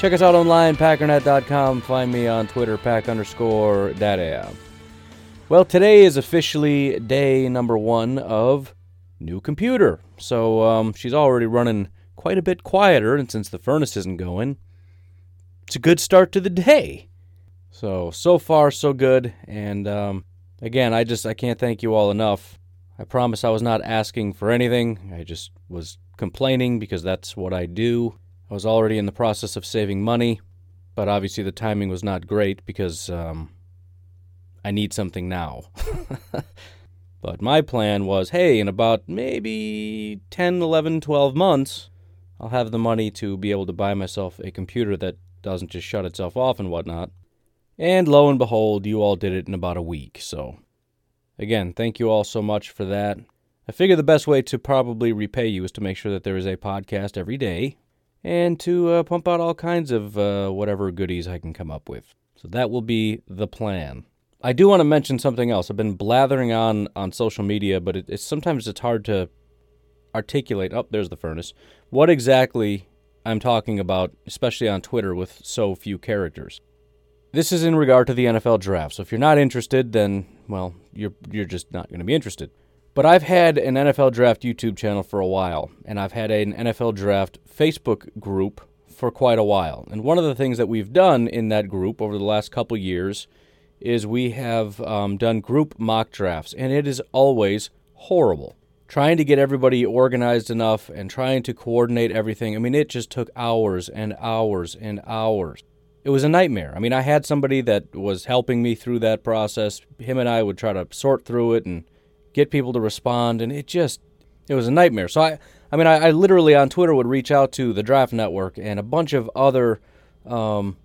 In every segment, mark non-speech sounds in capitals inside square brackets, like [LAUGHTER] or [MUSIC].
Check us out online, packernet.com. Find me on Twitter, pack underscore data. Well, today is officially day number one of new computer. So um, she's already running quite a bit quieter, and since the furnace isn't going, it's a good start to the day. So, so far, so good. And um, again, I just I can't thank you all enough. I promise I was not asking for anything. I just was complaining because that's what I do. I was already in the process of saving money, but obviously the timing was not great because um, I need something now. [LAUGHS] but my plan was hey, in about maybe 10, 11, 12 months, I'll have the money to be able to buy myself a computer that doesn't just shut itself off and whatnot. And lo and behold, you all did it in about a week. So, again, thank you all so much for that. I figure the best way to probably repay you is to make sure that there is a podcast every day and to uh, pump out all kinds of uh, whatever goodies I can come up with. So that will be the plan. I do want to mention something else. I've been blathering on on social media, but it, it's sometimes it's hard to articulate. Oh, there's the furnace. What exactly I'm talking about, especially on Twitter with so few characters. This is in regard to the NFL draft. So if you're not interested, then well, you're you're just not going to be interested. But I've had an NFL Draft YouTube channel for a while, and I've had an NFL Draft Facebook group for quite a while. And one of the things that we've done in that group over the last couple years is we have um, done group mock drafts, and it is always horrible. Trying to get everybody organized enough and trying to coordinate everything. I mean, it just took hours and hours and hours. It was a nightmare. I mean, I had somebody that was helping me through that process. Him and I would try to sort through it and get people to respond, and it just it was a nightmare. So I, I mean, I, I literally on Twitter would reach out to the Draft Network and a bunch of other um,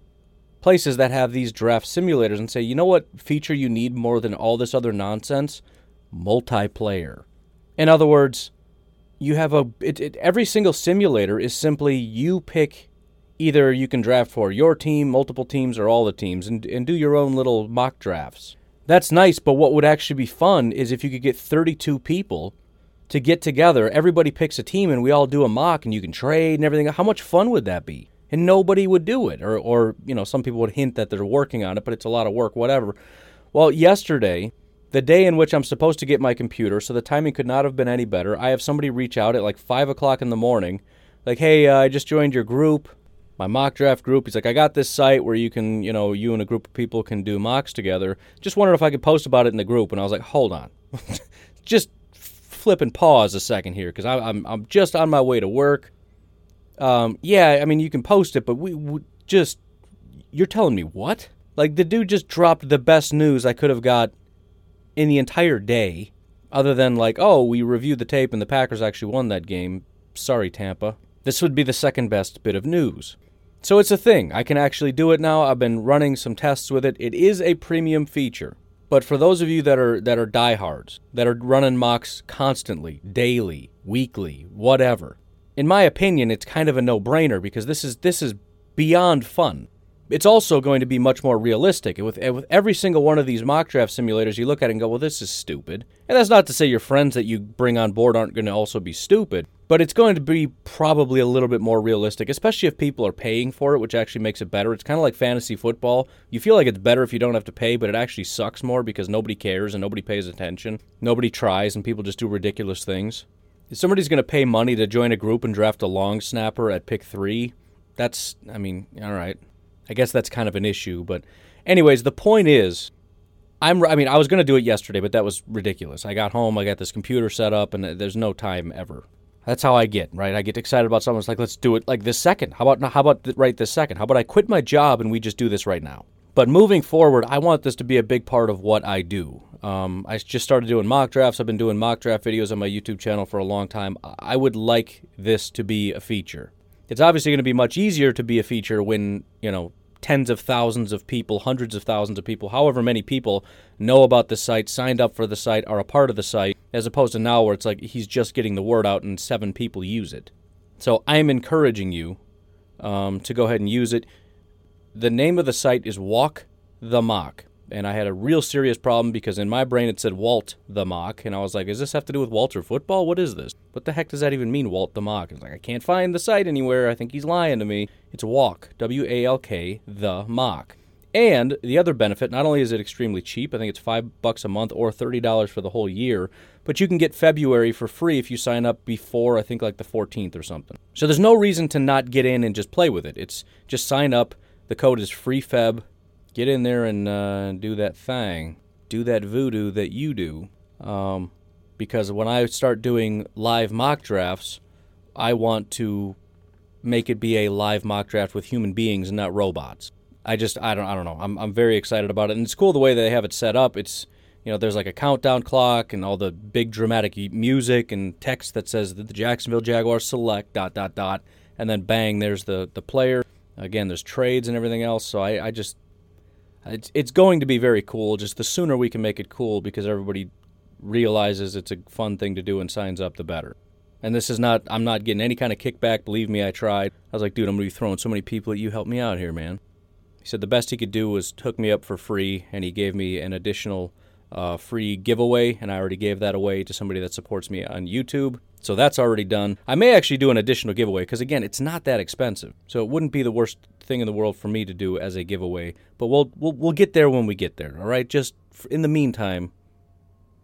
places that have these draft simulators and say, you know what feature you need more than all this other nonsense? Multiplayer. In other words, you have a it, it, every single simulator is simply you pick either you can draft for your team, multiple teams, or all the teams, and, and do your own little mock drafts. That's nice, but what would actually be fun is if you could get 32 people to get together. Everybody picks a team and we all do a mock and you can trade and everything. How much fun would that be? And nobody would do it. Or, or you know, some people would hint that they're working on it, but it's a lot of work, whatever. Well, yesterday, the day in which I'm supposed to get my computer, so the timing could not have been any better, I have somebody reach out at like 5 o'clock in the morning, like, hey, uh, I just joined your group my mock draft group. He's like, I got this site where you can, you know, you and a group of people can do mocks together. Just wondered if I could post about it in the group. And I was like, hold on, [LAUGHS] just flip and pause a second here because I'm I'm just on my way to work. Um, yeah, I mean you can post it, but we, we just you're telling me what? Like the dude just dropped the best news I could have got in the entire day, other than like, oh, we reviewed the tape and the Packers actually won that game. Sorry, Tampa. This would be the second best bit of news. So it's a thing. I can actually do it now. I've been running some tests with it. It is a premium feature. But for those of you that are that are diehards, that are running mocks constantly, daily, weekly, whatever, in my opinion, it's kind of a no-brainer because this is this is beyond fun. It's also going to be much more realistic. With with every single one of these mock draft simulators, you look at it and go, "Well, this is stupid." And that's not to say your friends that you bring on board aren't going to also be stupid but it's going to be probably a little bit more realistic, especially if people are paying for it, which actually makes it better. It's kind of like fantasy football. You feel like it's better if you don't have to pay, but it actually sucks more because nobody cares and nobody pays attention. Nobody tries and people just do ridiculous things. If somebody's going to pay money to join a group and draft a long snapper at pick three, that's, I mean, all right. I guess that's kind of an issue. But, anyways, the point is, I'm, I mean, I was going to do it yesterday, but that was ridiculous. I got home, I got this computer set up, and there's no time ever that's how I get, right? I get excited about something. It's like, let's do it like this second. How about how about right this second? How about I quit my job and we just do this right now? But moving forward, I want this to be a big part of what I do. Um, I just started doing mock drafts. I've been doing mock draft videos on my YouTube channel for a long time. I would like this to be a feature. It's obviously going to be much easier to be a feature when you know tens of thousands of people, hundreds of thousands of people, however many people know about the site, signed up for the site, are a part of the site, as opposed to now where it's like he's just getting the word out and seven people use it. So I'm encouraging you um, to go ahead and use it. The name of the site is Walk the Mock and I had a real serious problem because in my brain it said Walt the Mock, and I was like, "Does this have to do with Walter football? What is this? What the heck does that even mean, Walt the Mock?" I was like, "I can't find the site anywhere. I think he's lying to me." It's Walk, W A L K, the Mock. And the other benefit, not only is it extremely cheap, I think it's five bucks a month or thirty dollars for the whole year, but you can get February for free if you sign up before I think like the 14th or something. So there's no reason to not get in and just play with it. It's just sign up. The code is FreeFeb get in there and uh, do that thing, do that voodoo that you do. Um, because when I start doing live mock drafts, I want to make it be a live mock draft with human beings and not robots. I just I don't I don't know. I'm I'm very excited about it, and it's cool the way they have it set up. It's you know there's like a countdown clock and all the big dramatic music and text that says that the Jacksonville Jaguars select dot dot dot, and then bang there's the the player. Again, there's trades and everything else. So I I just it's, it's going to be very cool. Just the sooner we can make it cool because everybody realizes it's a fun thing to do and signs up, the better. And this is not, I'm not getting any kind of kickback. Believe me, I tried. I was like, dude, I'm going to be throwing so many people at you. Help me out here, man. He said the best he could do was hook me up for free, and he gave me an additional uh, free giveaway, and I already gave that away to somebody that supports me on YouTube. So that's already done. I may actually do an additional giveaway because, again, it's not that expensive. So it wouldn't be the worst thing in the world for me to do as a giveaway. But we'll, we'll, we'll get there when we get there, all right? Just in the meantime,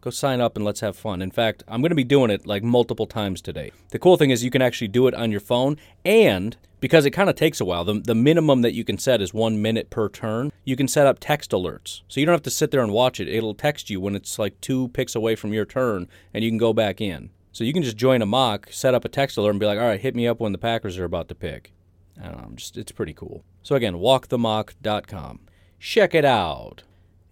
go sign up and let's have fun. In fact, I'm going to be doing it like multiple times today. The cool thing is you can actually do it on your phone, and because it kind of takes a while, the, the minimum that you can set is one minute per turn. You can set up text alerts. So you don't have to sit there and watch it. It'll text you when it's like two picks away from your turn, and you can go back in. So you can just join a mock, set up a text alert, and be like, all right, hit me up when the Packers are about to pick. I don't know, just it's pretty cool. So again, walkthemock.com. Check it out.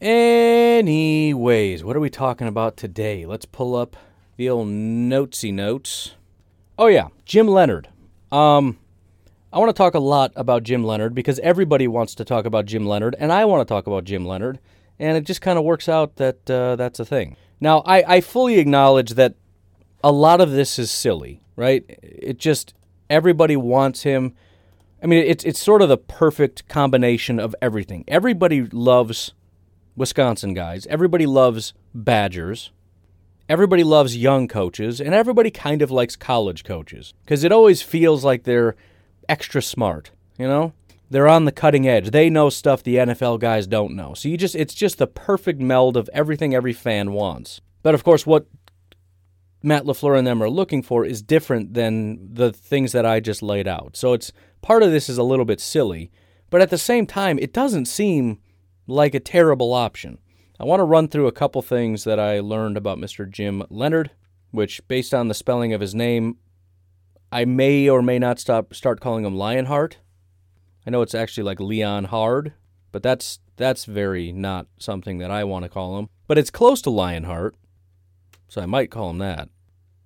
Anyways, what are we talking about today? Let's pull up the old notesy notes. Oh yeah, Jim Leonhard. Um, I want to talk a lot about Jim Leonhard because everybody wants to talk about Jim Leonhard, and I want to talk about Jim Leonard, and it just kind of works out that uh, that's a thing. Now, I, I fully acknowledge that a lot of this is silly, right? It just everybody wants him. I mean, it's it's sort of the perfect combination of everything. Everybody loves Wisconsin guys. Everybody loves Badgers. Everybody loves young coaches, and everybody kind of likes college coaches because it always feels like they're extra smart. You know, they're on the cutting edge. They know stuff the NFL guys don't know. So you just it's just the perfect meld of everything every fan wants. But of course, what Matt LaFleur and them are looking for is different than the things that I just laid out. So it's part of this is a little bit silly, but at the same time, it doesn't seem like a terrible option. I want to run through a couple things that I learned about Mr. Jim Leonhard, which, based on the spelling of his name, I may or may not stop start calling him Lionheart. I know it's actually like Leon Hard, but that's that's very not something that I want to call him. But it's close to Lionheart, so I might call him that.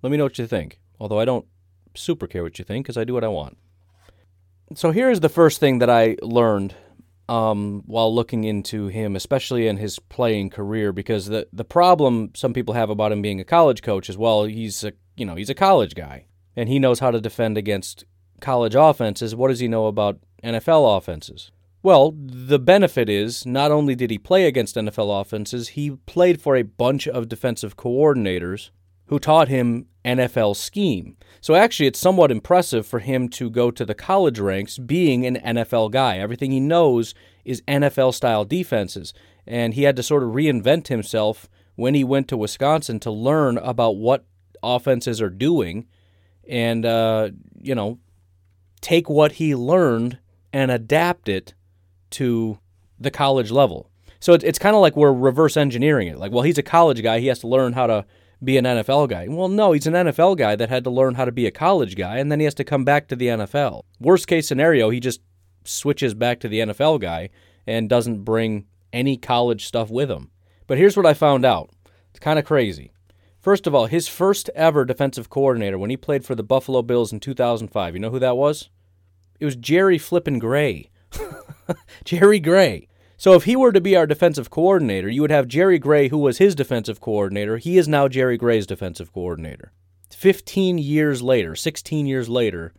Let me know what you think, although I don't super care what you think because I do what I want. So here's the first thing that I learned um, while looking into him, especially in his playing career, because the the problem some people have about him being a college coach is well, he's a you know he's a college guy and he knows how to defend against college offenses. What does he know about NFL offenses? Well, the benefit is not only did he play against NFL offenses, he played for a bunch of defensive coordinators who taught him NFL scheme. So actually, it's somewhat impressive for him to go to the college ranks being an NFL guy. Everything he knows is NFL style defenses. And he had to sort of reinvent himself when he went to Wisconsin to learn about what offenses are doing and, uh, you know, take what he learned and adapt it to the college level. So it's, it's kind of like we're reverse engineering it. Like, well, he's a college guy. He has to learn how to be an NFL guy. Well, no, he's an NFL guy that had to learn how to be a college guy, and then he has to come back to the NFL. Worst case scenario, he just switches back to the NFL guy and doesn't bring any college stuff with him. But here's what I found out it's kind of crazy. First of all, his first ever defensive coordinator when he played for the Buffalo Bills in 2005, you know who that was? It was Jerry Flippin' Gray. [LAUGHS] Jerry Gray. So if he were to be our defensive coordinator, you would have Jerry Gray, who was his defensive coordinator. He is now Jerry Gray's defensive coordinator. 15 years later, 16 years later,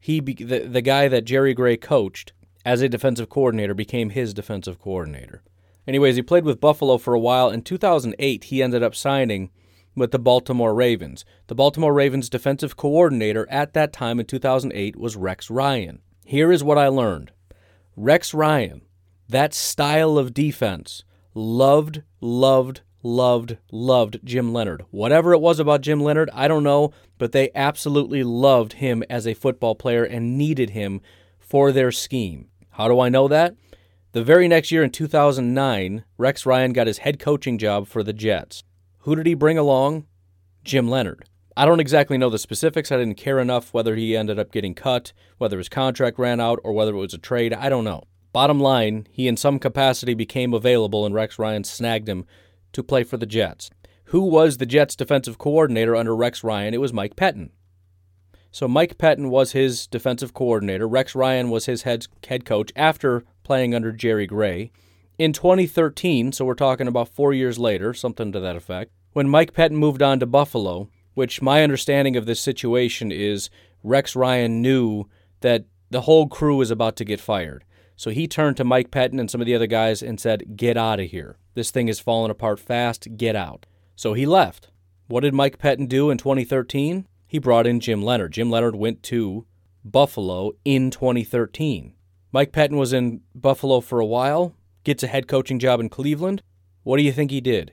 he be, the, the guy that Jerry Gray coached as a defensive coordinator became his defensive coordinator. Anyways, he played with Buffalo for a while. In 2008, he ended up signing with the Baltimore Ravens. The Baltimore Ravens defensive coordinator at that time in 2008 was Rex Ryan. Here is what I learned Rex Ryan, that style of defense, loved, loved, loved, loved Jim Leonhard. Whatever it was about Jim Leonhard, I don't know, but they absolutely loved him as a football player and needed him for their scheme. How do I know that? The very next year in 2009, Rex Ryan got his head coaching job for the Jets. Who did he bring along? Jim Leonhard. I don't exactly know the specifics. I didn't care enough whether he ended up getting cut, whether his contract ran out, or whether it was a trade. I don't know. Bottom line, he in some capacity became available and Rex Ryan snagged him to play for the Jets. Who was the Jets defensive coordinator under Rex Ryan? It was Mike Pettine. So Mike Pettine was his defensive coordinator. Rex Ryan was his head head coach after playing under Jerry Gray. In 2013, so we're talking about four years later, something to that effect, when Mike Pettine moved on to Buffalo, which my understanding of this situation is Rex Ryan knew that the whole crew was about to get fired. So he turned to Mike Pettine and some of the other guys and said, Get out of here. This thing is falling apart fast. Get out. So he left. What did Mike Pettine do in 2013? He brought in Jim Leonhard. Jim Leonhard went to Buffalo in 2013. Mike Pettine was in Buffalo for a while, gets a head coaching job in Cleveland. What do you think he did?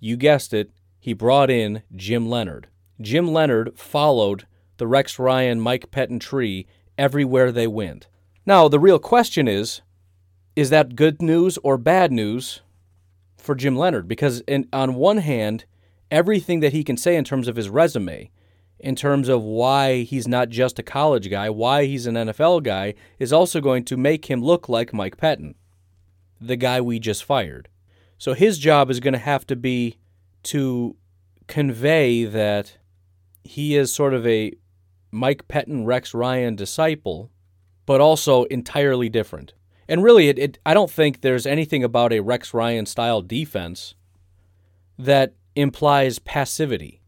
You guessed it, he brought in Jim Leonhard. Jim Leonhard followed the Rex Ryan Mike Pettine tree everywhere they went. Now, the real question is is that good news or bad news for Jim Leonhard? Because, in, on one hand, everything that he can say in terms of his resume, in terms of why he's not just a college guy, why he's an NFL guy, is also going to make him look like Mike Pettine, the guy we just fired. So his job is going to have to be to convey that he is sort of a Mike Pettine, Rex Ryan disciple, but also entirely different. And really, it, it, I don't think there's anything about a Rex Ryan style defense that implies passivity.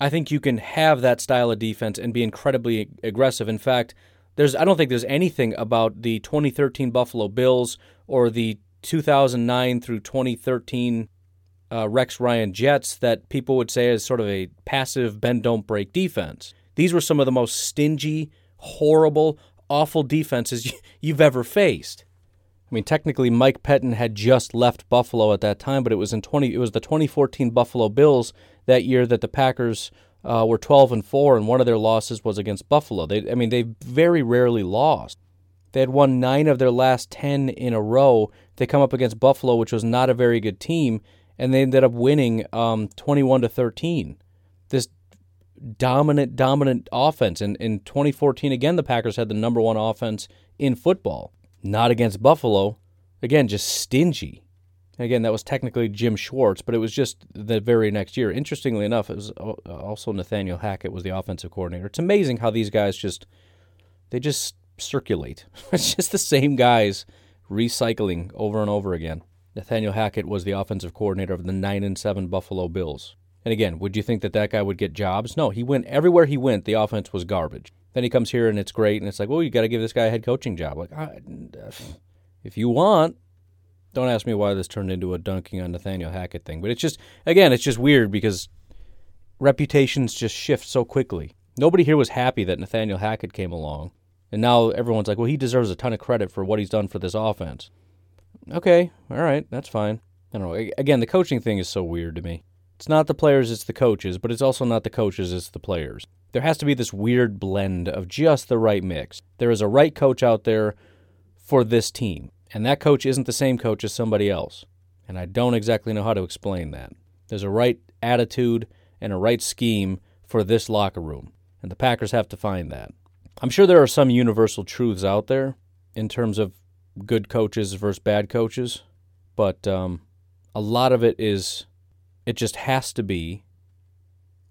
I think you can have that style of defense and be incredibly aggressive. In fact, there's I don't think there's anything about the 2013 Buffalo Bills or the 2009 through 2013 uh, Rex Ryan Jets that people would say is sort of a passive bend don't break defense. These were some of the most stingy, horrible, awful defenses [LAUGHS] you've ever faced. I mean, technically, Mike Pettine had just left Buffalo at that time, but it was in 20. It was the 2014 Buffalo Bills that year that the Packers uh, were 12 and four, and one of their losses was against Buffalo. They, I mean, they very rarely lost. They had won nine of their last ten in a row. They come up against Buffalo, which was not a very good team, and they ended up winning um, 21 to 13. This dominant, dominant offense. And in 2014, again, the Packers had the number one offense in football. Not against Buffalo. Again, just stingy. Again, that was technically Jim Schwartz, but it was just the very next year. Interestingly enough, it was also Nathaniel Hackett was the offensive coordinator. It's amazing how these guys just they just circulate. [LAUGHS] it's just the same guys recycling over and over again. Nathaniel Hackett was the offensive coordinator of the 9 and 7 Buffalo Bills. And again, would you think that that guy would get jobs? No, he went everywhere he went, the offense was garbage. Then he comes here and it's great, and it's like, well, you got to give this guy a head coaching job. Like, if you want, don't ask me why this turned into a dunking on Nathaniel Hackett thing, but it's just again, it's just weird because reputations just shift so quickly. Nobody here was happy that Nathaniel Hackett came along, and now everyone's like, "Well, he deserves a ton of credit for what he's done for this offense." Okay, all right, that's fine. I don't know. Again, the coaching thing is so weird to me. It's not the players, it's the coaches, but it's also not the coaches, it's the players. There has to be this weird blend of just the right mix. There is a right coach out there for this team. And that coach isn't the same coach as somebody else. And I don't exactly know how to explain that. There's a right attitude and a right scheme for this locker room. And the Packers have to find that. I'm sure there are some universal truths out there in terms of good coaches versus bad coaches, but um, a lot of it is, it just has to be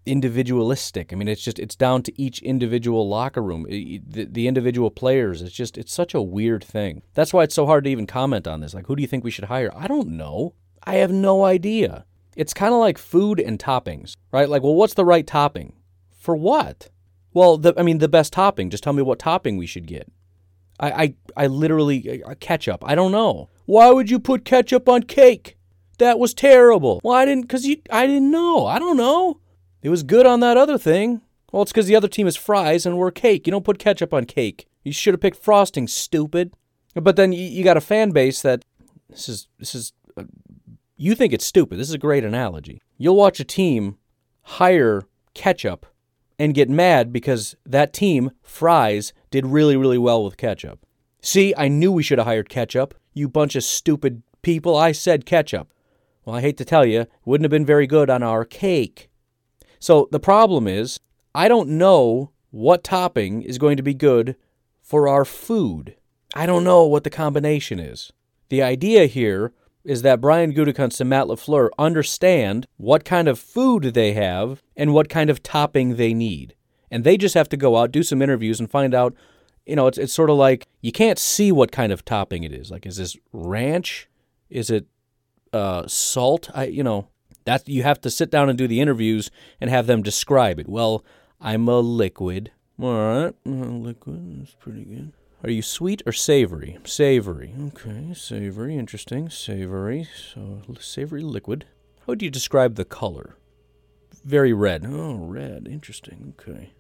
individualistic. I mean, it's just it's down to each individual locker room, the, the individual players. It's just it's such a weird thing. That's why it's so hard to even comment on this. Like, who do you think we should hire? I don't know. I have no idea. It's kind of like food and toppings, right? Like, well, what's the right topping? For what? Well, the, I mean, the best topping. Just tell me what topping we should get. I, I, I literally uh, ketchup. I don't know. Why would you put ketchup on cake? That was terrible. Well, didn't, cause you, I didn't know. I don't know. It was good on that other thing. Well, it's because the other team is fries and we're cake. You don't put ketchup on cake. You should have picked frosting, stupid. But then you, you got a fan base that this is this is uh, you think it's stupid. This is a great analogy. You'll watch a team hire ketchup and get mad because that team, fries, did really, really well with ketchup. See, I knew we should have hired ketchup. You bunch of stupid people. I said ketchup. Well, I hate to tell you, wouldn't have been very good on our cake. So the problem is, I don't know what topping is going to be good for our food. I don't know what the combination is. The idea here is that Brian Gutekunst and Matt LaFleur understand what kind of food they have and what kind of topping they need. And they just have to go out, do some interviews, and find out. You know, it's, it's sort of like you can't see what kind of topping it is. Like, is this ranch? Is it uh, salt? I, you know, that you have to sit down and do the interviews and have them describe it. Well, I'm a liquid. All right, liquid. That's pretty good. Are you sweet or savory? Savory. Okay, savory. Interesting. Savory. So, savory liquid. How would you describe the color? Very red. Oh, red. Interesting. Okay.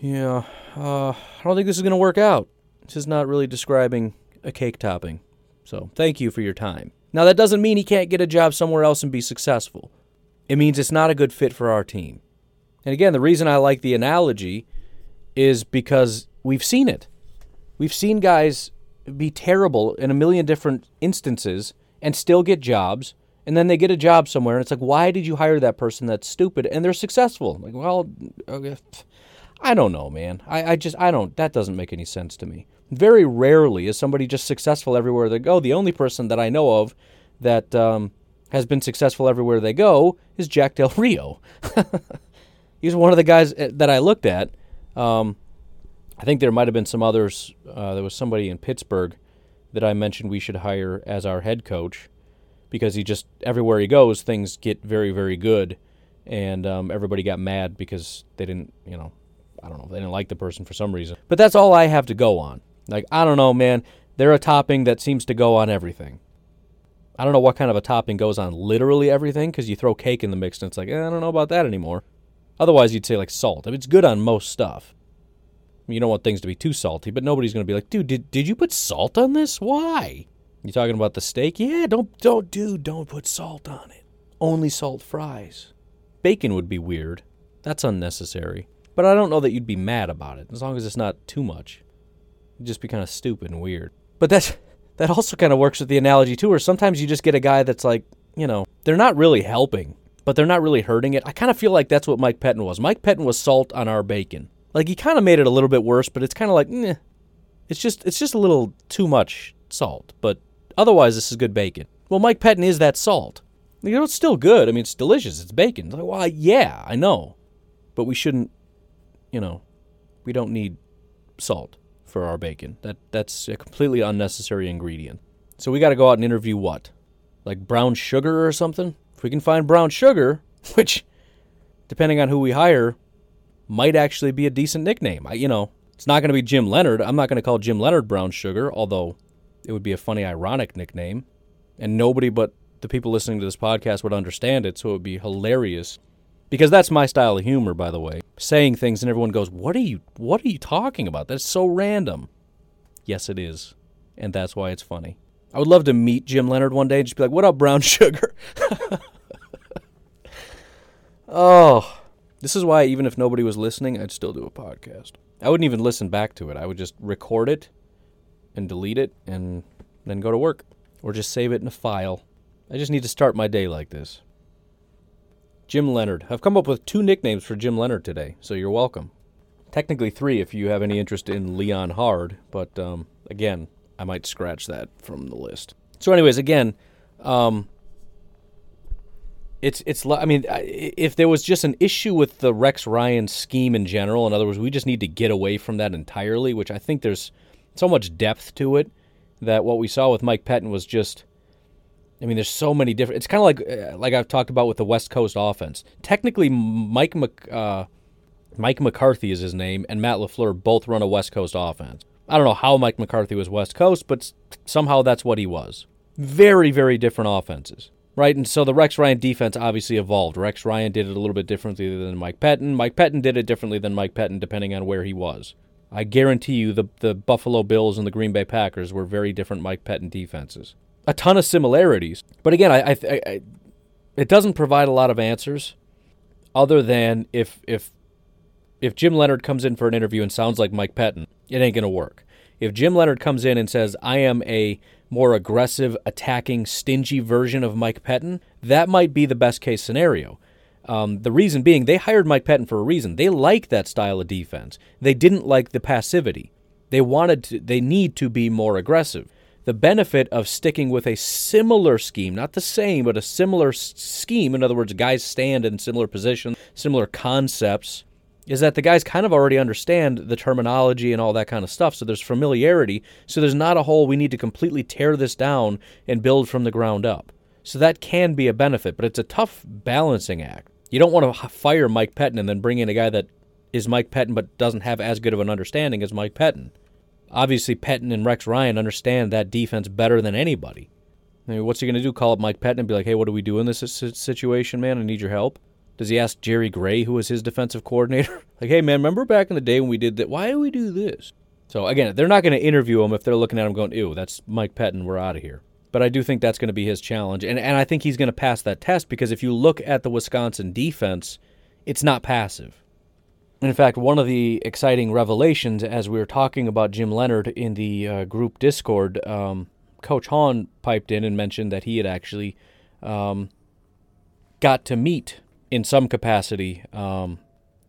Yeah. Uh, I don't think this is going to work out. This is not really describing a cake topping. So, thank you for your time. Now, that doesn't mean he can't get a job somewhere else and be successful. It means it's not a good fit for our team. And again, the reason I like the analogy is because we've seen it. We've seen guys be terrible in a million different instances and still get jobs. And then they get a job somewhere, and it's like, why did you hire that person that's stupid? And they're successful. Like, well, okay. I don't know, man. I, I just, I don't, that doesn't make any sense to me. Very rarely is somebody just successful everywhere they go. The only person that I know of that um, has been successful everywhere they go is Jack Del Rio. [LAUGHS] He's one of the guys eh, that I looked at. Um, I think there might have been some others. Uh, there was somebody in Pittsburgh that I mentioned we should hire as our head coach because he just everywhere he goes, things get very, very good, and um, everybody got mad because they didn't, you know, I don't know, they didn't like the person for some reason. But that's all I have to go on. Like I don't know, man. They're a topping that seems to go on everything. I don't know what kind of a topping goes on literally everything because you throw cake in the mix and it's like eh, I don't know about that anymore. Otherwise, you'd say like salt. I mean, it's good on most stuff. You don't want things to be too salty, but nobody's going to be like, dude, did, did you put salt on this? Why? You talking about the steak? Yeah, don't, don't, dude, don't put salt on it. Only salt fries. Bacon would be weird. That's unnecessary. But I don't know that you'd be mad about it, as long as it's not too much. It'd just be kind of stupid and weird. But that's, [LAUGHS] that also kind of works with the analogy, too, where sometimes you just get a guy that's like, you know, they're not really helping, but they're not really hurting it. I kind of feel like that's what Mike Pettine was. Mike Pettine was salt on our bacon. Like he kind of made it a little bit worse, but it's kind of like, eh. It's just it's just a little too much salt, but otherwise this is good bacon. Well, Mike Pettine is that salt. You know, it's still good. I mean, it's delicious. It's bacon. It's like, well, yeah, I know, but we shouldn't. You know, we don't need salt for our bacon. That that's a completely unnecessary ingredient. So we got to go out and interview what, like brown sugar or something. If we can find brown sugar, [LAUGHS] which, depending on who we hire, might actually be a decent nickname. I, you know, it's not going to be Jim Leonhard. I'm not going to call Jim Leonhard Brown Sugar, although it would be a funny, ironic nickname. And nobody but the people listening to this podcast would understand it, so it would be hilarious. Because that's my style of humor, by the way. Saying things and everyone goes, What are you what are you talking about? That's so random. Yes, it is. And that's why it's funny. I would love to meet Jim Leonhard one day and just be like, What up, brown sugar? [LAUGHS] oh. This is why, even if nobody was listening, I'd still do a podcast. I wouldn't even listen back to it. I would just record it and delete it and then go to work or just save it in a file. I just need to start my day like this. Jim Leonhard. I've come up with two nicknames for Jim Leonhard today, so you're welcome. Technically three if you have any interest in Leon Hard, but um, again, I might scratch that from the list. So, anyways, again, um, It's it's. I mean, if there was just an issue with the Rex Ryan scheme in general, in other words, we just need to get away from that entirely. Which I think there's so much depth to it that what we saw with Mike Pettine was just. I mean, there's so many different. It's kind of like uh, like I've talked about with the West Coast offense. Technically, Mike Mc, uh, Mike McCarthy is his name, and Matt LaFleur both run a West Coast offense. I don't know how Mike McCarthy was West Coast, but somehow that's what he was. Very, very different offenses right? And so the Rex Ryan defense obviously evolved. Rex Ryan did it a little bit differently than Mike Pettine. Mike Pettine did it differently than Mike Pettine, depending on where he was. I guarantee you the, the Buffalo Bills and the Green Bay Packers were very different Mike Pettine defenses. A ton of similarities. But again, I, I, I it doesn't provide a lot of answers other than if if if Jim Leonhard comes in for an interview and sounds like Mike Pettine, it ain't going to work. If Jim Leonhard comes in and says, I am a more aggressive, attacking, stingy version of Mike Pettine, that might be the best case scenario. Um, the reason being, they hired Mike Pettine for a reason. They like that style of defense. They didn't like the passivity. They wanted to, they need to be more aggressive. The benefit of sticking with a similar scheme, not the same, but a similar scheme, in other words, guys stand in similar positions, similar concepts, is that the guys kind of already understand the terminology and all that kind of stuff. So there's familiarity. So there's not a whole we need to completely tear this down and build from the ground up. So that can be a benefit, but it's a tough balancing act. You don't want to fire Mike Pettine and then bring in a guy that is Mike Pettine but doesn't have as good of an understanding as Mike Pettine. Obviously, Pettine and Rex Ryan understand that defense better than anybody. I mean, what's he going to do? Call up Mike Pettine and be like, hey, what do we do in this situation, man? I need your help. Does he ask Jerry Gray, who was his defensive coordinator? [LAUGHS] like, hey, man, remember back in the day when we did that? Why do we do this? So, again, they're not going to interview him if they're looking at him going, ew, that's Mike Pettine, we're out of here. But I do think that's going to be his challenge. And, and I think he's going to pass that test because if you look at the Wisconsin defense, it's not passive. In fact, one of the exciting revelations as we were talking about Jim Leonhard in the uh, group Discord, um, Coach Hahn piped in and mentioned that he had actually um, got to meet in some capacity, um,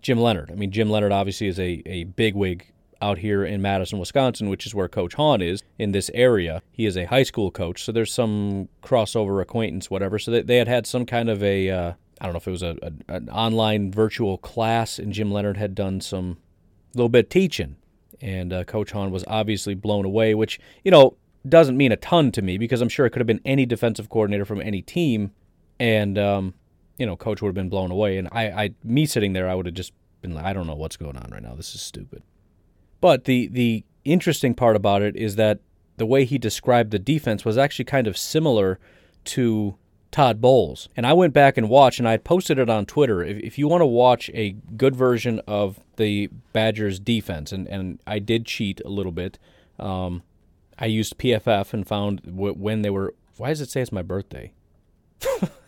Jim Leonhard. I mean, Jim Leonhard obviously is a, a bigwig out here in Madison, Wisconsin, which is where Coach Hahn is in this area. He is a high school coach, so there's some crossover acquaintance, whatever. So they, they had had some kind of a uh, I don't know if it was a, a, an online virtual class, and Jim Leonhard had done some little bit of teaching, and uh, Coach Hahn was obviously blown away, which you know doesn't mean a ton to me because I'm sure it could have been any defensive coordinator from any team, and um, you know, coach would have been blown away. And I, I, me sitting there, I would have just been like, I don't know what's going on right now. This is stupid. But the the interesting part about it is that the way he described the defense was actually kind of similar to Todd Bowles. And I went back and watched, and I posted it on Twitter. If, if you want to watch a good version of the Badgers defense, and, and I did cheat a little bit, um, I used PFF and found w- when they were. Why does it say it's my birthday? [LAUGHS]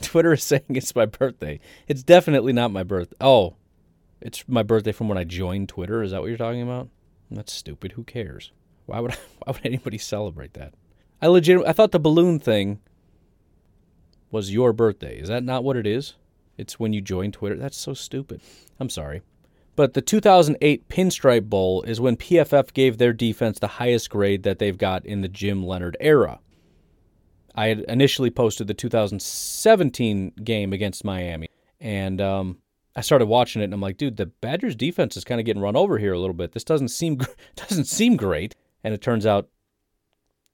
[LAUGHS] Twitter is saying it's my birthday. It's definitely not my birthday. Oh, it's my birthday from when I joined Twitter. Is that what you're talking about? That's stupid. Who cares? Why would I, [LAUGHS] why would anybody celebrate that? I legit I thought the balloon thing was your birthday. Is that not what it is? It's when you join Twitter. That's so stupid. I'm sorry. But the 2008 Pinstripe Bowl is when PFF gave their defense the highest grade that they've got in the Jim Leonhard era. I had initially posted the 2017 game against Miami, and um, I started watching it, and I'm like, dude, the Badgers defense is kind of getting run over here a little bit. This doesn't seem [LAUGHS] doesn't seem great. And it turns out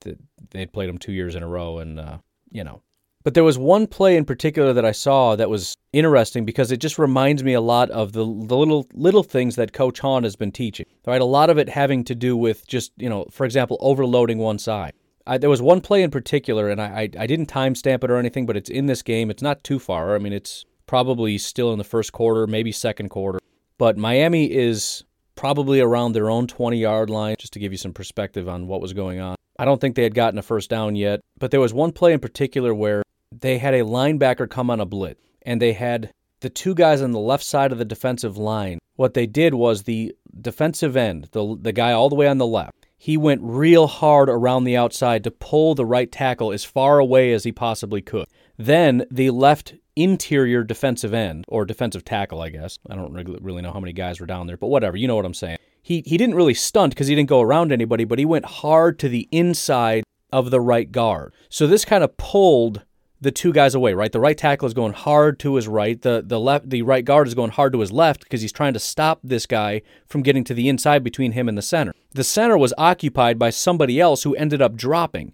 that they'd played them two years in a row, and uh, you know. But there was one play in particular that I saw that was interesting because it just reminds me a lot of the the little little things that Coach Hahn has been teaching. Right, a lot of it having to do with just you know, for example, overloading one side. I, there was one play in particular, and I, I, I didn't timestamp it or anything, but it's in this game. It's not too far. I mean, it's probably still in the first quarter, maybe second quarter. But Miami is probably around their own 20 yard line, just to give you some perspective on what was going on. I don't think they had gotten a first down yet, but there was one play in particular where they had a linebacker come on a blitz, and they had the two guys on the left side of the defensive line. What they did was the defensive end, the, the guy all the way on the left, he went real hard around the outside to pull the right tackle as far away as he possibly could. Then the left interior defensive end, or defensive tackle, I guess. I don't really know how many guys were down there, but whatever, you know what I'm saying. He, he didn't really stunt because he didn't go around anybody, but he went hard to the inside of the right guard. So this kind of pulled the two guys away, right? The right tackle is going hard to his right. The the left the right guard is going hard to his left because he's trying to stop this guy from getting to the inside between him and the center. The center was occupied by somebody else who ended up dropping.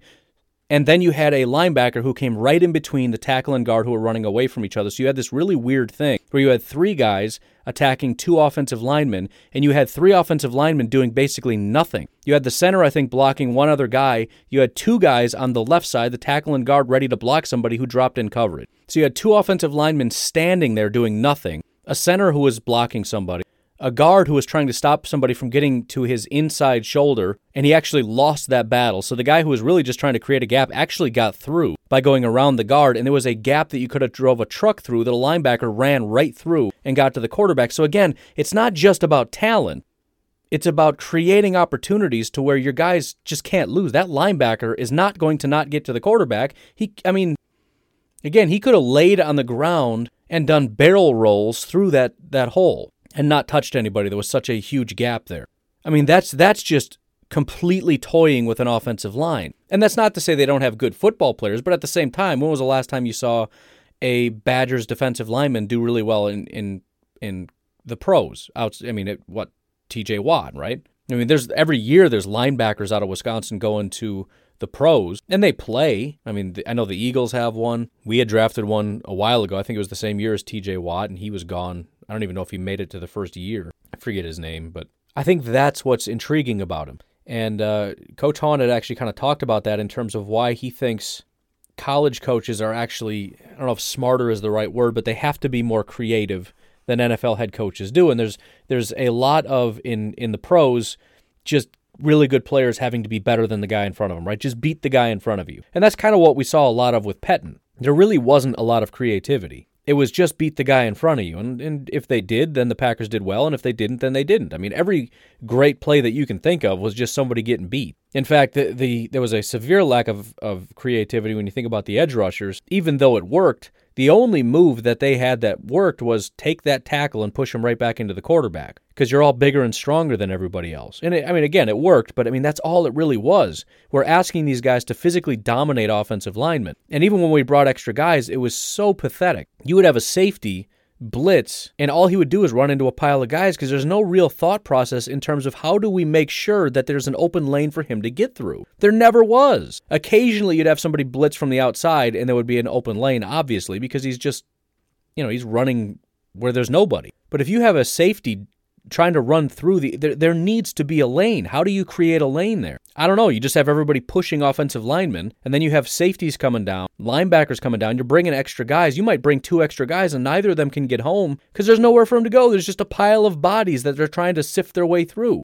And then you had a linebacker who came right in between the tackle and guard who were running away from each other. So you had this really weird thing where you had three guys attacking two offensive linemen, and you had three offensive linemen doing basically nothing. You had the center, I think, blocking one other guy. You had two guys on the left side, the tackle and guard, ready to block somebody who dropped in coverage. So you had two offensive linemen standing there doing nothing, a center who was blocking somebody, a guard who was trying to stop somebody from getting to his inside shoulder, and he actually lost that battle. So the guy who was really just trying to create a gap actually got through by going around the guard, and there was a gap that you could have drove a truck through that a linebacker ran right through and got to the quarterback. So again, it's not just about talent. It's about creating opportunities to where your guys just can't lose. That linebacker is not going to not get to the quarterback. He I mean, again, he could have laid on the ground and done barrel rolls through that that hole and not touched anybody. There was such a huge gap there. I mean, that's that's just completely toying with an offensive line. And that's not to say they don't have good football players, but at the same time, when was the last time you saw a Badgers defensive lineman do really well in in in the pros? Out, I mean, it, what T.J. Watt, right? I mean, there's every year there's linebackers out of Wisconsin going to the pros, and they play. I mean, I know the Eagles have one. We had drafted one a while ago. I think it was the same year as T.J. Watt, and he was gone I don't even know if he made it to the first year. I forget his name, but I think that's what's intriguing about him. And uh, Coach Hahn had actually kind of talked about that in terms of why he thinks college coaches are actually, I don't know if smarter is the right word, but they have to be more creative than NFL head coaches do. And there's there's a lot of in in the pros just really good players having to be better than the guy in front of them, right? Just beat the guy in front of you. And that's kind of what we saw a lot of with Pettine. There really wasn't a lot of creativity. It was just beat the guy in front of you. And, and if they did, then the Packers did well. And if they didn't, then they didn't. I mean, every great play that you can think of was just somebody getting beat. In fact, the, the there was a severe lack of, of creativity when you think about the edge rushers. Even though it worked, the only move that they had that worked was take that tackle and push him right back into the quarterback because you're all bigger and stronger than everybody else. And it, I mean, again, it worked, but I mean, that's all it really was. We're asking these guys to physically dominate offensive linemen. And even when we brought extra guys, it was so pathetic. You would have a safety blitz, and all he would do is run into a pile of guys because there's no real thought process in terms of how do we make sure that there's an open lane for him to get through. There never was. Occasionally, you'd have somebody blitz from the outside, and there would be an open lane, obviously, because he's just, you know, he's running where there's nobody. But if you have a safety trying to run through the there, there needs to be a lane. How do you create a lane there? I don't know. You just have everybody pushing offensive linemen, and then you have safeties coming down, linebackers coming down. You're bringing extra guys. You might bring two extra guys, and neither of them can get home because there's nowhere for them to go. There's just a pile of bodies that they're trying to sift their way through.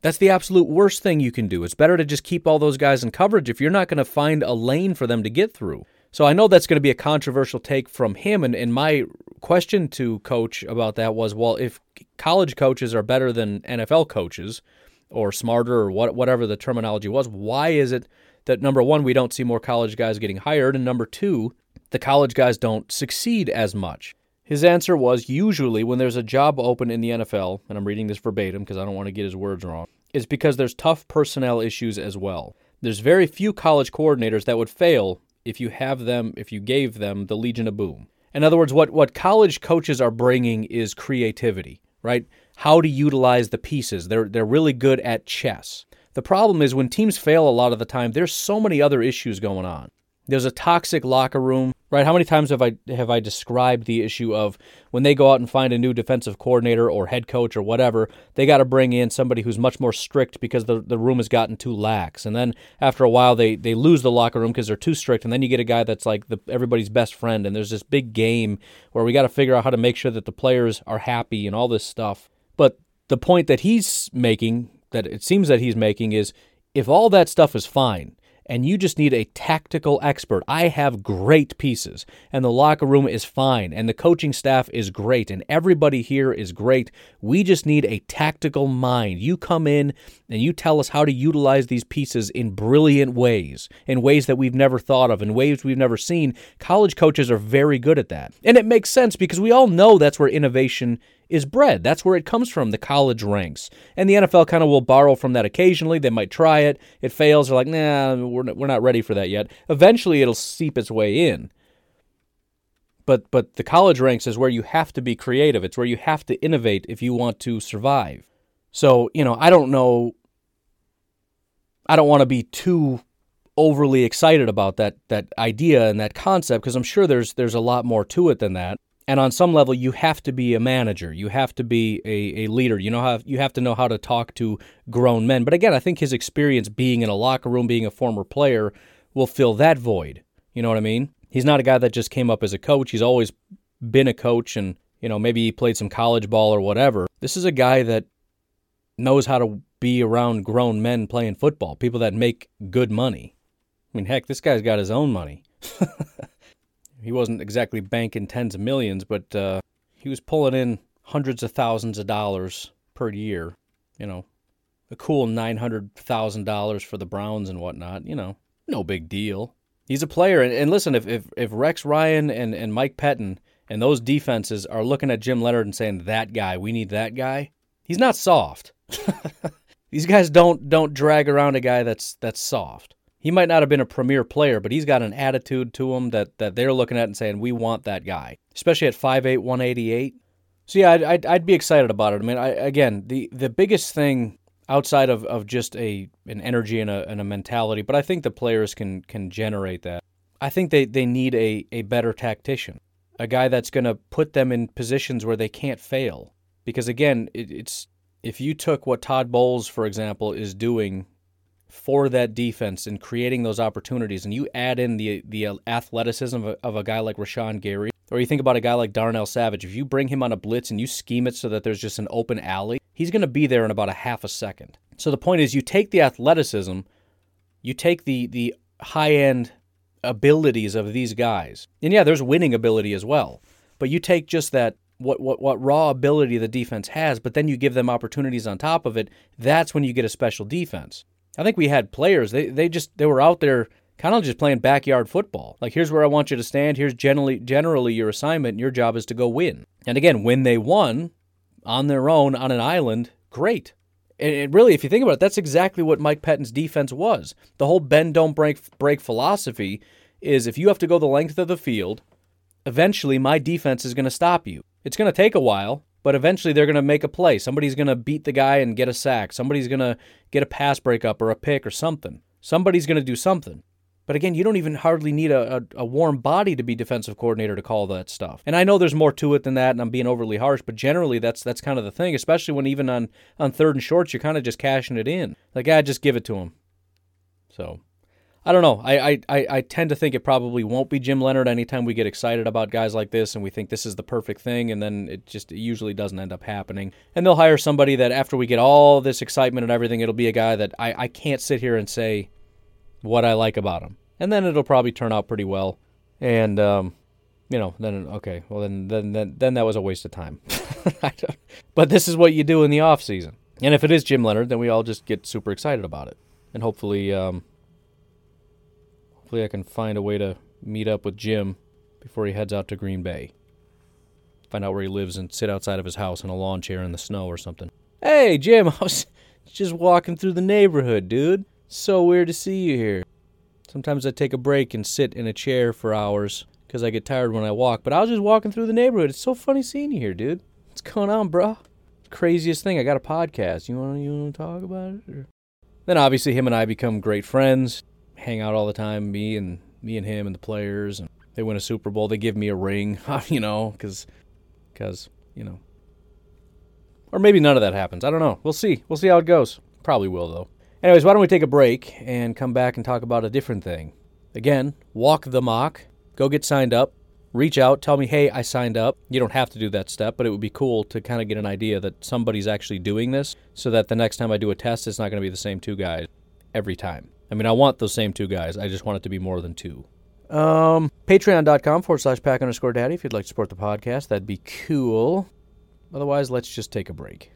That's the absolute worst thing you can do. It's better to just keep all those guys in coverage if you're not going to find a lane for them to get through. So I know that's going to be a controversial take from him. And, and my question to coach about that was well, if college coaches are better than NFL coaches or smarter or what, whatever the terminology was, why is it that number one, we don't see more college guys getting hired? And number two, the college guys don't succeed as much? His answer was usually when there's a job open in the NFL, and I'm reading this verbatim because I don't want to get his words wrong, is because there's tough personnel issues as well. There's very few college coordinators that would fail if you have them, if you gave them the Legion of Boom. In other words, what, what college coaches are bringing is creativity, right? How to utilize the pieces. They're, they're really good at chess. The problem is when teams fail a lot of the time, there's so many other issues going on. There's a toxic locker room, right? How many times have I have I described the issue of when they go out and find a new defensive coordinator or head coach or whatever, they got to bring in somebody who's much more strict because the, the room has gotten too lax. And then after a while they they lose the locker room because they're too strict and then you get a guy that's like the everybody's best friend and there's this big game where we got to figure out how to make sure that the players are happy and all this stuff. But the point that he's making that it seems that he's making is if all that stuff is fine and you just need a tactical expert. I have great pieces, and the locker room is fine, and the coaching staff is great, and everybody here is great. We just need a tactical mind. You come in and you tell us how to utilize these pieces in brilliant ways, in ways that we've never thought of, in ways we've never seen. College coaches are very good at that. And it makes sense because we all know that's where innovation is bred. That's where it comes from, the college ranks. And the NFL kind of will borrow from that occasionally. They might try it. It fails. They're like, nah, we're not, we're not ready for that yet. Eventually, it'll seep its way in. but but the college ranks is where you have to be creative. It's where you have to innovate if you want to survive. So, you know, I don't know I don't want to be too overly excited about that that idea and that concept because I'm sure there's there's a lot more to it than that. And on some level, you have to be a manager. You have to be a, a leader. You know how you have to know how to talk to grown men. But again, I think his experience being in a locker room, being a former player, will fill that void. You know what I mean? He's not a guy that just came up as a coach. He's always been a coach, and you know maybe he played some college ball or whatever. This is a guy that knows how to be around grown men playing football, people that make good money. I mean, heck, this guy's got his own money. [LAUGHS] he wasn't exactly banking tens of millions, but uh, he was pulling in hundreds of thousands of dollars per year. You know, a cool nine hundred thousand dollars for the Browns and whatnot. You know, no big deal. He's a player, and, and listen, if, if if Rex Ryan and and Mike Pettine and those defenses are looking at Jim Leonhard and saying that guy, we need that guy. He's not soft. [LAUGHS] These guys don't don't drag around a guy that's that's soft. He might not have been a premier player, but he's got an attitude to him that that they're looking at and saying we want that guy, especially at 5'8", 188. So yeah, I'd, I'd, I'd be excited about it. I mean, I, again, the the biggest thing outside of, of just a an energy and a, and a mentality, but I think the players can can generate that. I think they, they need a, a better tactician, a guy that's going to put them in positions where they can't fail. Because again, it, it's if you took what Todd Bowles, for example, is doing for that defense and creating those opportunities, and you add in the the athleticism of a, of a guy like Rashan Gary, or you think about a guy like Darnell Savage, if you bring him on a blitz and you scheme it so that there's just an open alley, he's going to be there in about a half a second. So the point is, you take the athleticism, you take the the high end abilities of these guys, and yeah, there's winning ability as well, but you take just that what, what, what raw ability the defense has, but then you give them opportunities on top of it, that's when you get a special defense. I think we had players, they, they just they were out there kind of just playing backyard football. Like here's where I want you to stand, here's generally generally your assignment, your job is to go win. And again, when they won on their own on an island, great. And really, if you think about it, that's exactly what Mike Pettine's defense was. The whole bend don't break break philosophy is if you have to go the length of the field, eventually my defense is going to stop you. It's going to take a while, but eventually they're going to make a play. Somebody's going to beat the guy and get a sack. Somebody's going to get a pass breakup or a pick or something. Somebody's going to do something. But again, you don't even hardly need a, a, a, warm body to be defensive coordinator to call that stuff. And I know there's more to it than that, and I'm being overly harsh, but generally that's that's kind of the thing, especially when even on, on third and shorts, you're kind of just cashing it in. Like, ah, just give it to him. So I don't know. I, I, I tend to think it probably won't be Jim Leonhard anytime we get excited about guys like this and we think this is the perfect thing, and then it just it usually doesn't end up happening. And they'll hire somebody that after we get all this excitement and everything, it'll be a guy that I, I can't sit here and say what I like about him. And then it'll probably turn out pretty well. And, um, you know, then, okay, well, then, then, then, then that was a waste of time. [LAUGHS] but this is what you do in the off season. And if it is Jim Leonhard, then we all just get super excited about it. And hopefully, um, Hopefully, I can find a way to meet up with Jim before he heads out to Green Bay. Find out where he lives and sit outside of his house in a lawn chair in the snow or something. Hey, Jim, [LAUGHS] I was just walking through the neighborhood, dude. So weird to see you here. Sometimes I take a break and sit in a chair for hours because I get tired when I walk, but I was just walking through the neighborhood. It's so funny seeing you here, dude. What's going on, bro? Craziest thing. I got a podcast. You want you want to talk about it? Or? Then obviously him and I become great friends hang out all the time. Me and me and him and the players, and they win a Super Bowl. They give me a ring, [LAUGHS] you know, because because you know, or maybe none of that happens. I don't know. We'll see. We'll see how it goes. Probably will though. Anyways, why don't we take a break and come back and talk about a different thing? Again, walk the mock. Go get signed up. Reach out, tell me, hey, I signed up. You don't have to do that step, but it would be cool to kind of get an idea that somebody's actually doing this so that the next time I do a test, it's not going to be the same two guys every time. I mean, I want those same two guys. I just want it to be more than two. Um, Patreon.com forward slash pack underscore daddy if you'd like to support the podcast. That'd be cool. Otherwise, let's just take a break.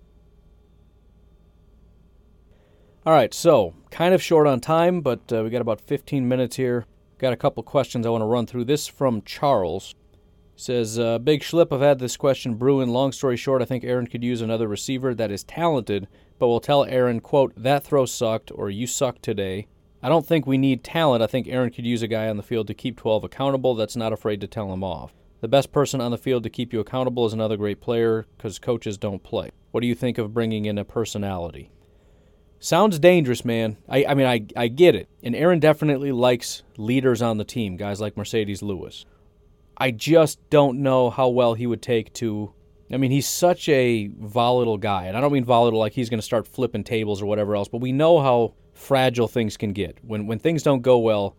All right, so kind of short on time, but uh, we got about 15 minutes here. Got a couple questions I want to run through. This from Charles. Says, uh, Big Schlip, I've had this question brewing. Long story short, I think Aaron could use another receiver that is talented, but will tell Aaron, quote, that throw sucked or you suck today. I don't think we need talent. I think Aaron could use a guy on the field to keep 12 accountable that's not afraid to tell him off. The best person on the field to keep you accountable is another great player because coaches don't play. What do you think of bringing in a personality? Sounds dangerous, man. I, I mean, I, I get it. And Aaron definitely likes leaders on the team, guys like Marcedes Lewis. I just don't know how well he would take to. I mean, he's such a volatile guy. And I don't mean volatile like he's going to start flipping tables or whatever else, but we know how fragile things can get. When, when things don't go well,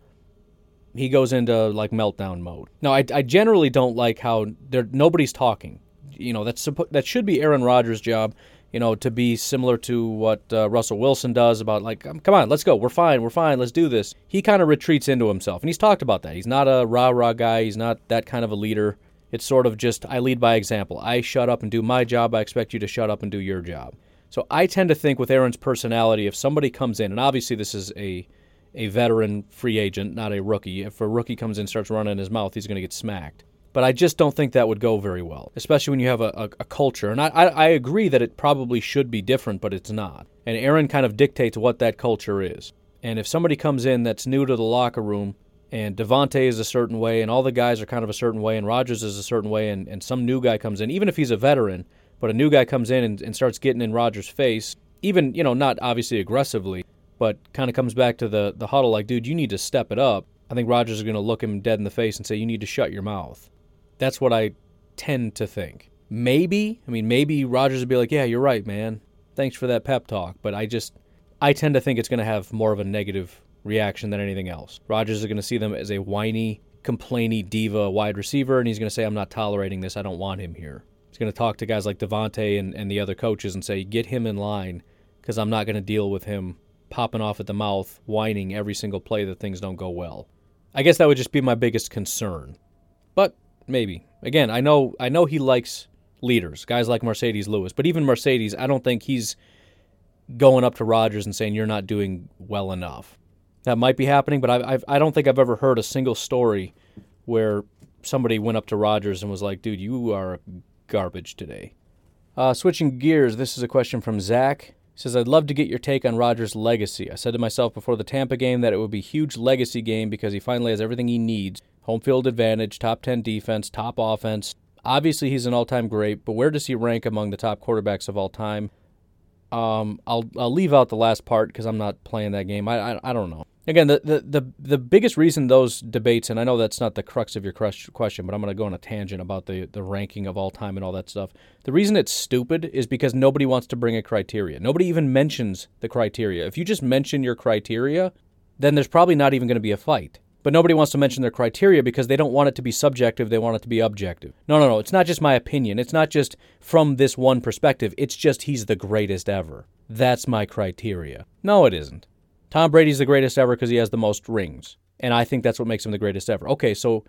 he goes into like meltdown mode. Now, I, I generally don't like how there nobody's talking. You know, that's that should be Aaron Rodgers' job you know, to be similar to what uh, Russell Wilson does about like, um, come on, let's go, we're fine, we're fine, let's do this. He kind of retreats into himself, and he's talked about that. He's not a rah rah guy. He's not that kind of a leader. It's sort of just I lead by example. I shut up and do my job. I expect you to shut up and do your job. So I tend to think with Aaron's personality, if somebody comes in, and obviously this is a a veteran free agent, not a rookie. If a rookie comes in and starts running his mouth, he's going to get smacked. But I just don't think that would go very well, especially when you have a, a, a culture. And I, I, I agree that it probably should be different, but it's not. And Aaron kind of dictates what that culture is. And if somebody comes in that's new to the locker room and Davante is a certain way and all the guys are kind of a certain way and Rodgers is a certain way and, and some new guy comes in, even if he's a veteran, but a new guy comes in and, and starts getting in Rodgers' face, even, you know, not obviously aggressively, but kind of comes back to the, the huddle like, dude, you need to step it up. I think Rodgers is going to look him dead in the face and say, you need to shut your mouth. That's what I tend to think. Maybe, I mean, maybe Rodgers would be like, yeah, you're right, man. Thanks for that pep talk. But I just, I tend to think it's going to have more of a negative reaction than anything else. Rodgers is going to see them as a whiny, complainy diva wide receiver, and he's going to say, I'm not tolerating this. I don't want him here. He's going to talk to guys like Davante and, and the other coaches and say, get him in line because I'm not going to deal with him popping off at the mouth, whining every single play that things don't go well. I guess that would just be my biggest concern. But maybe. Again, I know I know he likes leaders, guys like Marcedes Lewis, but even Marcedes, I don't think he's going up to Rodgers and saying you're not doing well enough. That might be happening, but I I've, I don't think I've ever heard a single story where somebody went up to Rodgers and was like, "Dude, you are garbage today." Uh, switching gears, this is a question from Zach. He says, I'd love to get your take on Rodgers' legacy. I said to myself before the Tampa game that it would be a huge legacy game because he finally has everything he needs home field advantage, top 10 defense, top offense. Obviously, he's an all time great, but where does he rank among the top quarterbacks of all time? Um, I'll, I'll leave out the last part because I'm not playing that game. I, I, I don't know. Again, the, the, the, the biggest reason those debates, and I know that's not the crux of your question, but I'm going to go on a tangent about the, the ranking of all time and all that stuff. The reason it's stupid is because nobody wants to bring a criteria. Nobody even mentions the criteria. If you just mention your criteria, then there's probably not even going to be a fight. But nobody wants to mention their criteria because they don't want it to be subjective, they want it to be objective. No, no, no, it's not just my opinion. It's not just from this one perspective. It's just he's the greatest ever. That's my criteria. No, it isn't. Tom Brady's the greatest ever because he has the most rings. And I think that's what makes him the greatest ever. Okay, so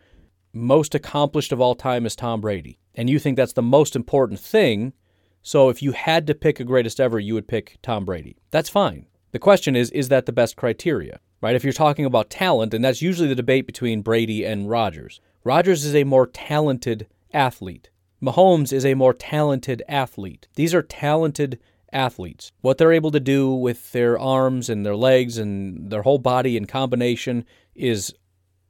most accomplished of all time is Tom Brady. And you think that's the most important thing. So if you had to pick a greatest ever, you would pick Tom Brady. That's fine. The question is, is that the best criteria? right? If you're talking about talent, and that's usually the debate between Brady and Rodgers. Rodgers is a more talented athlete. Mahomes is a more talented athlete. These are talented athletes. What they're able to do with their arms and their legs and their whole body in combination is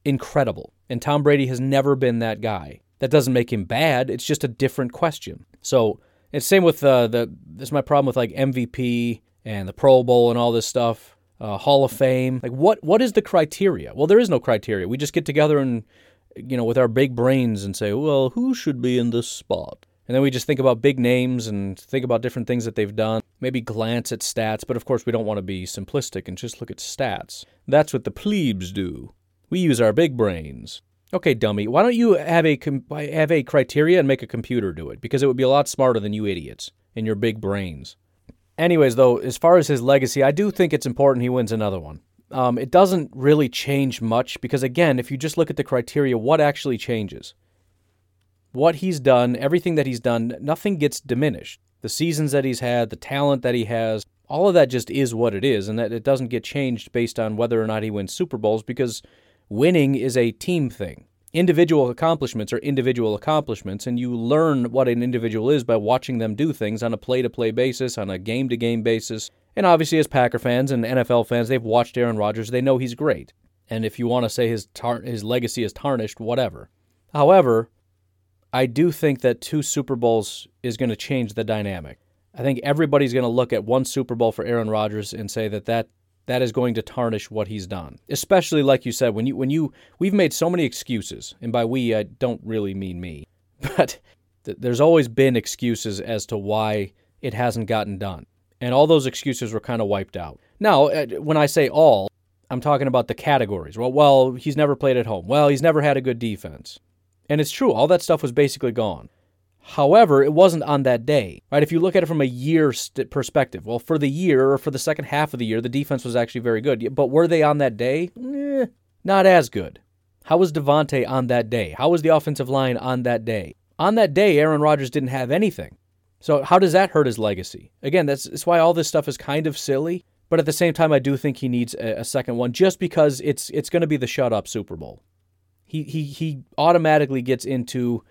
incredible. And Tom Brady has never been that guy. That doesn't make him bad. It's just a different question. So it's same with uh, the. This is my problem with like MVP and the Pro Bowl and all this stuff uh, Hall of Fame. Like, what what is the criteria? Well, there is no criteria. We just get together and, you know, with our big brains and say, well, who should be in this spot? And then we just think about big names and think about different things that they've done. Maybe glance at stats, but of course we don't want to be simplistic and just look at stats. That's what the plebes do. We use our big brains. Okay, dummy, why don't you have a com- have a criteria and make a computer do it? Because it would be a lot smarter than you idiots and your big brains. Anyways, though, as far as his legacy, I do think it's important he wins another one. Um, it doesn't really change much because, again, if you just look at the criteria, what actually changes? What he's done, everything that he's done, nothing gets diminished. The seasons that he's had, the talent that he has, all of that just is what it is, and that it doesn't get changed based on whether or not he wins Super Bowls because winning is a team thing individual accomplishments are individual accomplishments, and you learn what an individual is by watching them do things on a play to play basis, on a game to game basis. And obviously, as Packer fans and NFL fans, they've watched Aaron Rodgers, they know he's great. And if you want to say his, tar- his legacy is tarnished, whatever. However, I do think that two Super Bowls is going to change the dynamic. I think everybody's going to look at one Super Bowl for Aaron Rodgers and say that that that is going to tarnish what he's done. Especially like you said when you when you we've made so many excuses, and by we I don't really mean me. [LAUGHS] But th- there's always been excuses as to why it hasn't gotten done. And all those excuses were kind of wiped out. Now, uh, when I say all, I'm talking about the categories. Well, well, he's never played at home. Well, he's never had a good defense. And it's true, all that stuff was basically gone. However, it wasn't on that day, right? If you look at it from a year st- perspective, well, for the year or for the second half of the year, the defense was actually very good. But were they on that day? Eh, not as good. How was Davante on that day? How was the offensive line on that day? On that day, Aaron Rodgers didn't have anything. So how does that hurt his legacy? Again, that's, that's why all this stuff is kind of silly. But at the same time, I do think he needs a, a second one, just because it's it's going to be the shut up Super Bowl. He he he automatically gets into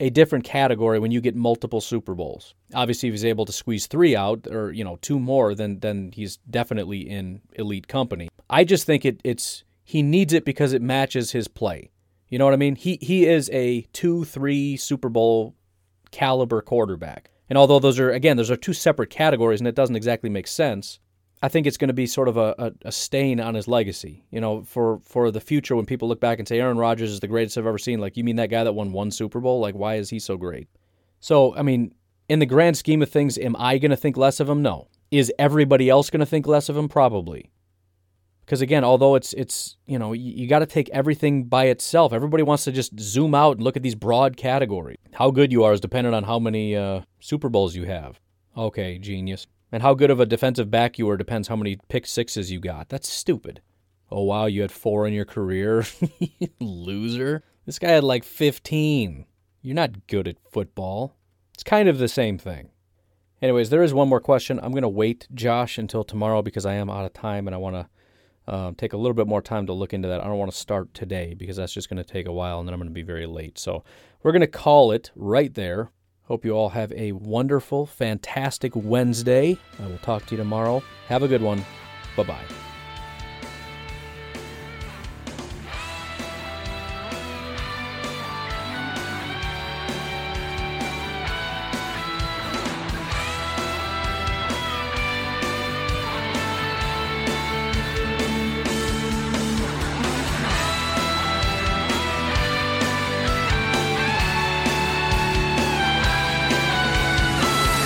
a different category when you get multiple Super Bowls. Obviously, if he's able to squeeze three out or you know two more, then then he's definitely in elite company. I just think it it's he needs it because it matches his play. You know what I mean? He he is a two three Super Bowl caliber quarterback. And although those are again those are two separate categories and it doesn't exactly make sense, I think it's going to be sort of a, a, a, stain on his legacy. You know, for for the future when people look back and say Aaron Rodgers is the greatest I've ever seen. Like, you mean that guy that won one Super Bowl? Like, why is he so great? So, I mean, in the grand scheme of things, am I going to think less of him? No. Is everybody else going to think less of him? Probably. Because again, although it's it's you know you, you got to take everything by itself. Everybody wants to just zoom out and look at these broad categories. How good you are is dependent on how many uh, Super Bowls you have. Okay, genius. And how good of a defensive back you are depends how many pick sixes you got. That's stupid. Oh, wow, you had four in your career? [LAUGHS] Loser. This guy had like 15. You're not good at football. It's kind of the same thing. Anyways, there is one more question. I'm going to wait, Josh, until tomorrow because I am out of time and I want to uh, take a little bit more time to look into that. I don't want to start today because that's just going to take a while and then I'm going to be very late. So we're going to call it right there. Hope you all have a wonderful, fantastic Wednesday. I will talk to you tomorrow. Have a good one. Bye bye.